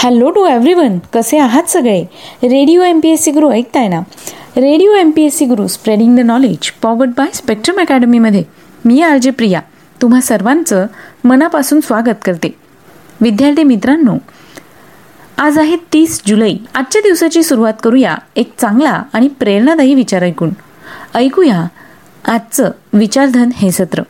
Hello to everyone कसे आहात सगळे? Radio M P S C Guru ऐकताय ना? Radio M P S C Guru spreading the knowledge powered by spectrum अकॅडमीमध्ये मी R J Priya. तुम्हा सर्वांचं मनापासून स्वागत करते. विद्यार्थी मित्रांनो आज आहे तीस जुलै. आजच्या दिवसाची सुरुवात करूया एक चांगला आणि प्रेरणादायी विचार ऐकून. ऐकूया आजचं विचारधन हे सत्र.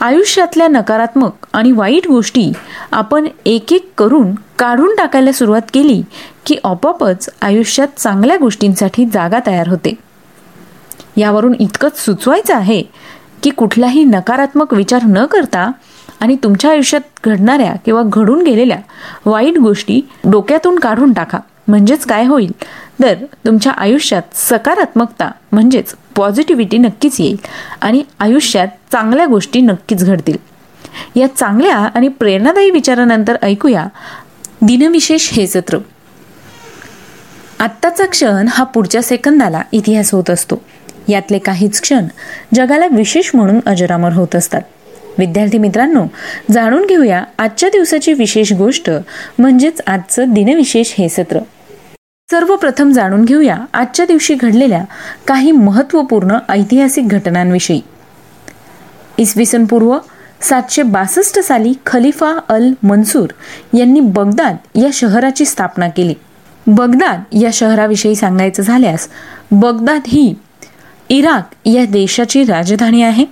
आयुष्यातल्या नकारात्मक आणि वाईट गोष्टी आपण एक एक करून काढून टाकायला सुरुवात केली की आपोआपच आयुष्यात चांगल्या गोष्टींसाठी जागा तयार होते. यावरून इतकंच सुचवायचं आहे की कुठलाही नकारात्मक विचार न करता आणि तुमच्या आयुष्यात घडणाऱ्या किंवा घडून गेलेल्या वाईट गोष्टी डोक्यातून काढून टाका. म्हणजेच काय होईल? तर तुमच्या आयुष्यात सकारात्मकता म्हणजेच पॉझिटिव्हिटी नक्कीच येईल आणि आयुष्यात चांगल्या गोष्टी नक्कीच घडतील. या चांगल्या आणि प्रेरणादायी विचारानंतर ऐकूया दिनविशेष हे सत्र. आत्ताचा क्षण हा पुढच्या सेकंदाला इतिहास होत असतो. यातले काहीच क्षण जगाला विशेष म्हणून अजरामर होत असतात. विद्यार्थी मित्रांनो जाणून घेऊया आजच्या दिवसाची विशेष गोष्ट म्हणजेच आजचं दिनविशेष हे सत्र. सर्वप्रथम जाणून घेऊया आजच्या दिवशी घडलेल्या काही महत्त्वपूर्ण ऐतिहासिक घटनांविषयी. इसवी सन पूर्व सातशे बासष्ट साली खलिफा अल मनसूर यांनी बगदाद या शहराची स्थापना केली. बगदाद या शहराविषयी सांगायचं झाल्यास बगदाद ही इराक या देशाची राजधानी आहे.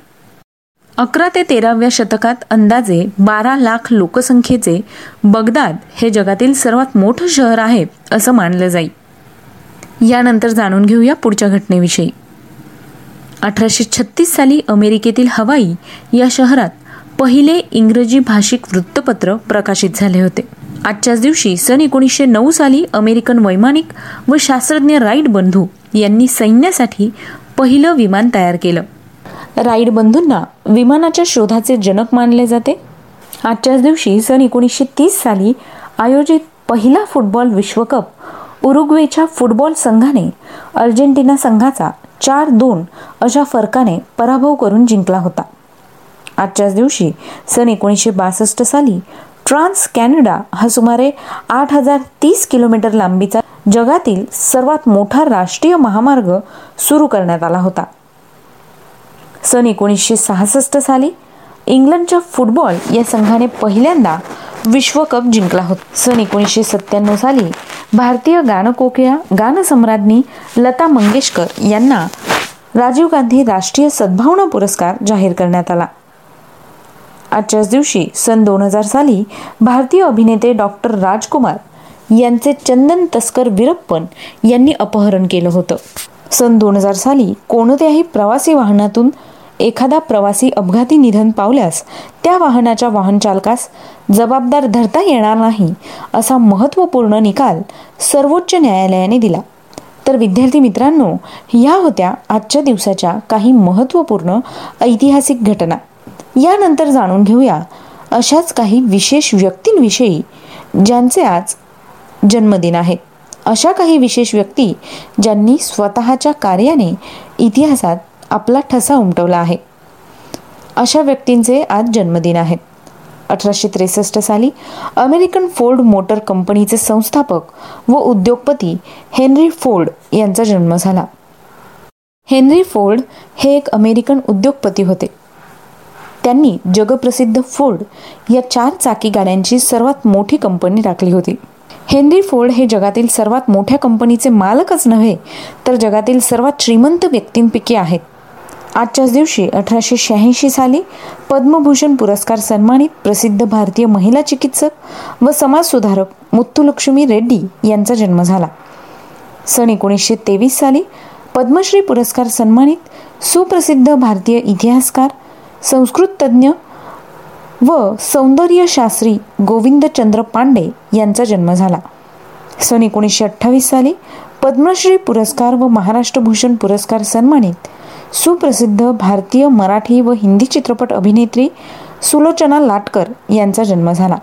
अकरा ते तेराव्या शतकात अंदाजे बारा लाख लोकसंख्येचे बगदाद हे जगातील सर्वात मोठं शहर आहे असं मानलं जाईल यानंतर जाणून घेऊया पुढच्या घटनेविषयी. अठराशे छत्तीस साली अमेरिकेतील हवाई या शहरात पहिले इंग्रजी भाषिक वृत्तपत्र प्रकाशित झाले होते. आजच्याच दिवशी सन एकोणीसशे नऊ साली अमेरिकन वैमानिक व शास्त्रज्ञ राईट बंधू यांनी सैन्यासाठी पहिलं विमान तयार केलं. राईड बंधूंना विमानाच्या शोधाचे जनक मानले जाते. आजच्याच दिवशी सन एकोणीसशे तीस साली आयोजित पहिला फुटबॉल विश्वकप उरुग्वेच्या फुटबॉल संघाने अर्जेंटिना संघाचा चार दोन अशा फरकाने पराभव करून जिंकला होता. आजच्याच दिवशी सन एकोणीसशे बासष्ट साली ट्रान्स कॅनडा हा सुमारे आठ हजार तीस किलोमीटर लांबीचा जगातील सर्वात मोठा राष्ट्रीय महामार्ग सुरू करण्यात आला होता. सन एकोणीसशे सहासष्ट साली इंग्लंडच्या फुटबॉल या संघाने पहिल्यांदा विश्वकप जिंकला होता. सन एकोणीसशे सत्त्याण्णव साली भारतीय गानकोकिळा गानसम्राज्ञी लता मंगेशकर यांना राजीव गांधी राष्ट्रीय सद्भावना पुरस्कार जाहीर करण्यात आला. आजच्याच दिवशी सन दोन हजार साली भारतीय अभिनेते डॉक्टर राजकुमार यांचे चंदन तस्कर विरप्पन यांनी अपहरण केलं होतं. सन दोन हजार साली कोणत्याही प्रवासी वाहनातून एखादा प्रवासी अपघाती निधन पावल्यास त्या वाहनाच्या वाहन चालकास जबाबदार धरता येणार नाही असा महत्त्वपूर्ण निकाल सर्वोच्च न्यायालयाने दिला. तर विद्यार्थी मित्रांनो ह्या होत्या आजच्या दिवसाच्या काही महत्त्वपूर्ण ऐतिहासिक घटना. यानंतर जाणून घेऊया अशाच काही विशेष व्यक्तींविषयी ज्यांचे आज जन्मदिन आहेत अशा काही विशेष व्यक्ती ज्यांनी स्वतःच्या कार्याने इतिहासात आपला ठसा उमटवला आहे. अशा व्यक्तींचे आज जन्मदिन आहेत अठराशे त्रेसष्ट साली अमेरिकन फोर्ड मोटर कंपनीचे संस्थापक व उद्योगपती हेनरी फोर्ड यांचा जन्म झाला. हेनरी फोर्ड हे एक अमेरिकन उद्योगपती होते. त्यांनी जगप्रसिद्ध फोर्ड या चार चाकी गाड्यांची सर्वात मोठी कंपनी टाकली होती. हेनरी फोर्ड हे जगातील सर्वात मोठ्या कंपनीचे मालकच नव्हे तर जगातील सर्वात श्रीमंत व्यक्तींपैकी आहेत. आजच्याच दिवशी अठराशे शहाऐंशी साली पद्मभूषण पुरस्कार सन्मानित प्रसिद्ध भारतीय महिला चिकित्सक व समाजसुधारक मुत्तुलक्ष्मी रेड्डी यांचा जन्म झाला. सन एकोणीसशे तेवीस साली पद्मश्री पुरस्कार सन्मानित सुप्रसिद्ध भारतीय इतिहासकार संस्कृत तज्ज्ञ व सौंदर्यशास्त्री गोविंदचंद्र पांडे यांचा जन्म झाला. सन एकोणीसशे अठ्ठावीस साली पद्मश्री पुरस्कार व महाराष्ट्र भूषण पुरस्कार सन्मानित सुप्रसिद्ध भारतीय मराठी व हिंदी चित्रपट अभिनेत्री सुलोचना लाटकर यांचा जन्म झाला.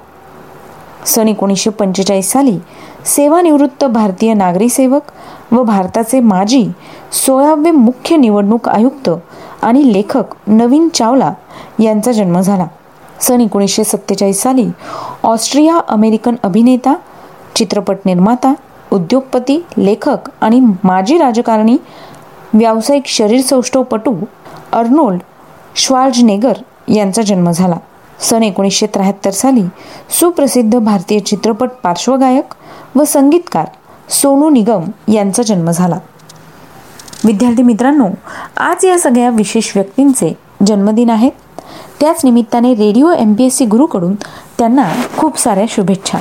सन एकोणीसशे पंचेचाळीस साली सेवानिवृत्त भारतीय नागरी सेवक व भारताचे माजी सोळावे मुख्य निवडणूक आयुक्त आणि लेखक नवीन चावला यांचा जन्म झाला. सन एकोणीसशे सत्तेचाळीस साली ऑस्ट्रिया अमेरिकन अभिनेता चित्रपट निर्माता उद्योगपती लेखक आणि माजी राजकारणी व्यावसायिक शरीरसौष्ठवपटू अर्नोल्ड श्वार्जनेगर यांचा जन्म झाला. सन एकोणीसशे त्र्याहत्तर साली सुप्रसिद्ध भारतीय चित्रपट पार्श्वगायक व संगीतकार सोनू निगम यांचा जन्म झाला. विद्यार्थी मित्रांनो आज या सगळ्या विशेष व्यक्तींचे जन्मदिन आहेत. त्याच निमित्ताने radio M P S C गुरुकडून त्यांना खूप साऱ्या शुभेच्छा.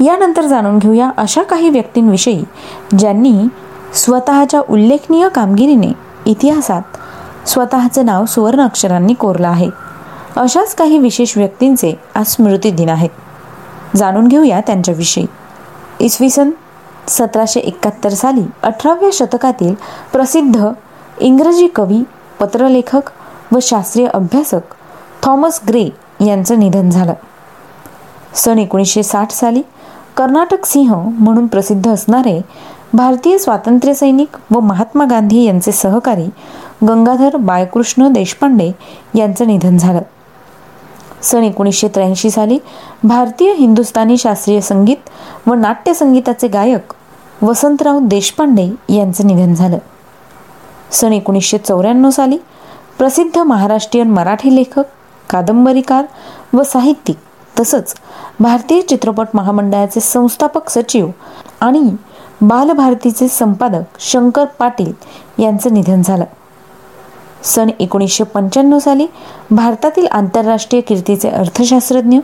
यानंतर जाणून घेऊया अशा काही व्यक्तींविषयी ज्यांनी स्वतःच्या उल्लेखनीय कामगिरीने इतिहासात स्वतःचं नाव सुवर्ण अक्षरांनी कोरलं आहे. अशाच काही विशेष व्यक्तींचे आज स्मृती दिन आहेत. जाणून घेऊया त्यांच्याविषयी. इसवी सन सतराशे एकाहत्तर साली अठराव्या शतकातील प्रसिद्ध इंग्रजी कवी पत्रलेखक व शास्त्रीय अभ्यासक थॉमस ग्रे यांचं निधन झालं. सन एकोणीसशे साठ साली कर्नाटक सिंह म्हणून प्रसिद्ध असणारे भारतीय स्वातंत्र्य सैनिक व महात्मा गांधी यांचे सहकारी गंगाधर बाळकृष्ण देशपांडे यांचं निधन झालं. सन एकोणीसशे त्र्याऐंशी साली भारतीय हिंदुस्थानी शास्त्रीय संगीत व नाट्यसंगीताचे गायक वसंतराव देशपांडे यांचं निधन झालं. सन एकोणीसशे चौऱ्याण्णव साली प्रसिद्ध महाराष्ट्रीयन मराठी लेखक कादंबरीकार व साहित्यिक तसंच भारतीय चित्रपट महामंडळाचे संस्थापक सचिव आणि बालभारतीचे संपादक शंकर पाटील यांचं निधन झालं. सन एकोणीसशे पंच्याण्णव साली भारतातील आंतरराष्ट्रीय कीर्तीचे अर्थशास्त्रज्ञ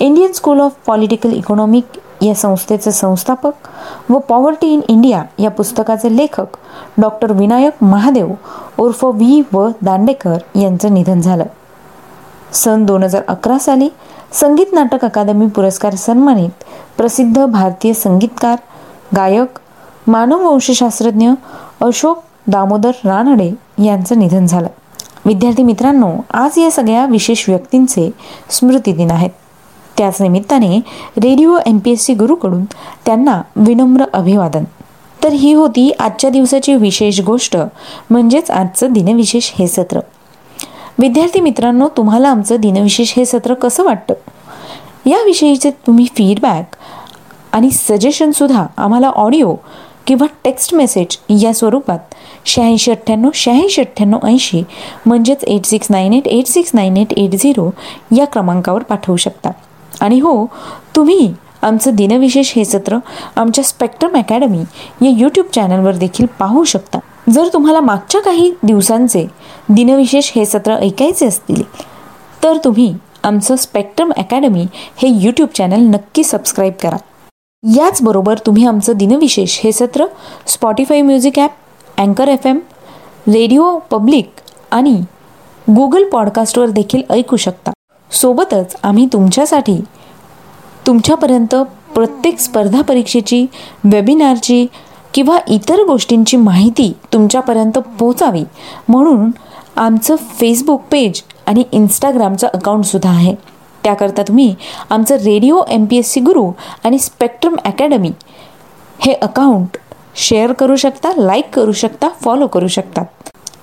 Indian school of political economic या संस्थेचे संस्थापक व पॉवर्टी इन इंडिया या पुस्तकाचे लेखक डॉक्टर विनायक महादेव उर्फ व्ही व दांडेकर यांचं निधन झालं. सन दोन हजार अकरा साली संगीत नाटक अकादमी पुरस्कार सन्मानित प्रसिद्ध भारतीय संगीतकार गायक मानववंशशास्त्रज्ञ अशोक दामोदर रानडे यांचं निधन झालं. विद्यार्थी मित्रांनो आज या सगळ्या विशेष व्यक्तींचे स्मृती दिन आहेत. त्याच निमित्ताने radio M P S C गुरुकडून त्यांना विनम्र अभिवादन. तर ही होती आजच्या दिवसाची विशेष गोष्ट म्हणजेच आजचं दिनविशेष हे सत्र. विद्यार्थी मित्रांनो तुम्हाला आमचं दिनविशेष हे सत्र कसं वाटतं? याविषयीचे तुम्ही फीडबॅक आणि सजेशनसुद्धा आम्हाला ऑडिओ किंवा टेक्स्ट मेसेज या स्वरूपात शहाऐंशी अठ्ठ्याण्णव शहाऐंशी अठ्ठ्याण्णव ऐंशी म्हणजेच eight six nine eight eight six nine eight eight zero या क्रमांकावर पाठवू शकता. आणि हो तुम्ही आमचं दिनविशेष हे सत्र आमच्या स्पेक्ट्रम अकॅडमी या यूट्यूब चॅनलवर देखील पाहू शकता. जर तुम्हाला मागच्या काही दिवसांचे दिनविशेष हे सत्र ऐकायचे असतील तर तुम्ही आमचं स्पेक्ट्रम अकॅडमी हे यूट्यूब चॅनल नक्की सबस्क्राईब करा. याचबरोबर तुम्ही आमचं दिनविशेष हे सत्र स्पॉटीफाय म्युझिक ॲप अँकर एफ एम रेडिओ पब्लिक आणि गुगल पॉडकास्टवर देखील ऐकू शकता. सोबतच आम्ही तुमच्यासाठी तुमच्यापर्यंत प्रत्येक स्पर्धा परीक्षेची वेबिनारची किंवा इतर गोष्टींची माहिती तुमच्यापर्यंत पोचावी म्हणून आमचं फेसबुक पेज आणि इंस्टाग्रामचं अकाउंटसुद्धा आहे. त्याकरता तुम्ही आमचं radio M P S C Guru आणि स्पेक्ट्रम अकॅडमी हे अकाउंट शेअर करू शकता लाईक करू शकता फॉलो करू शकतात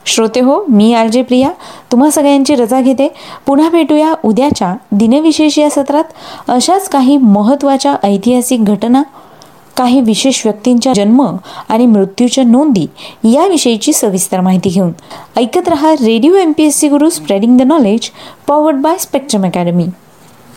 श्रोते हो मी आर जे प्रिया. तुम्हा सगळ्यांची रजा घेते. पुन्हा भेटूया उद्याच्या दिनविशेष या सत्रात. अशाच काही महत्त्वाच्या ऐतिहासिक घटना काही विशेष व्यक्तींच्या जन्म आणि मृत्यूच्या नोंदी याविषयीची सविस्तर माहिती घेऊन. ऐकत रहा radio M P S C Guru spreading the knowledge powered by Spectrum Academy.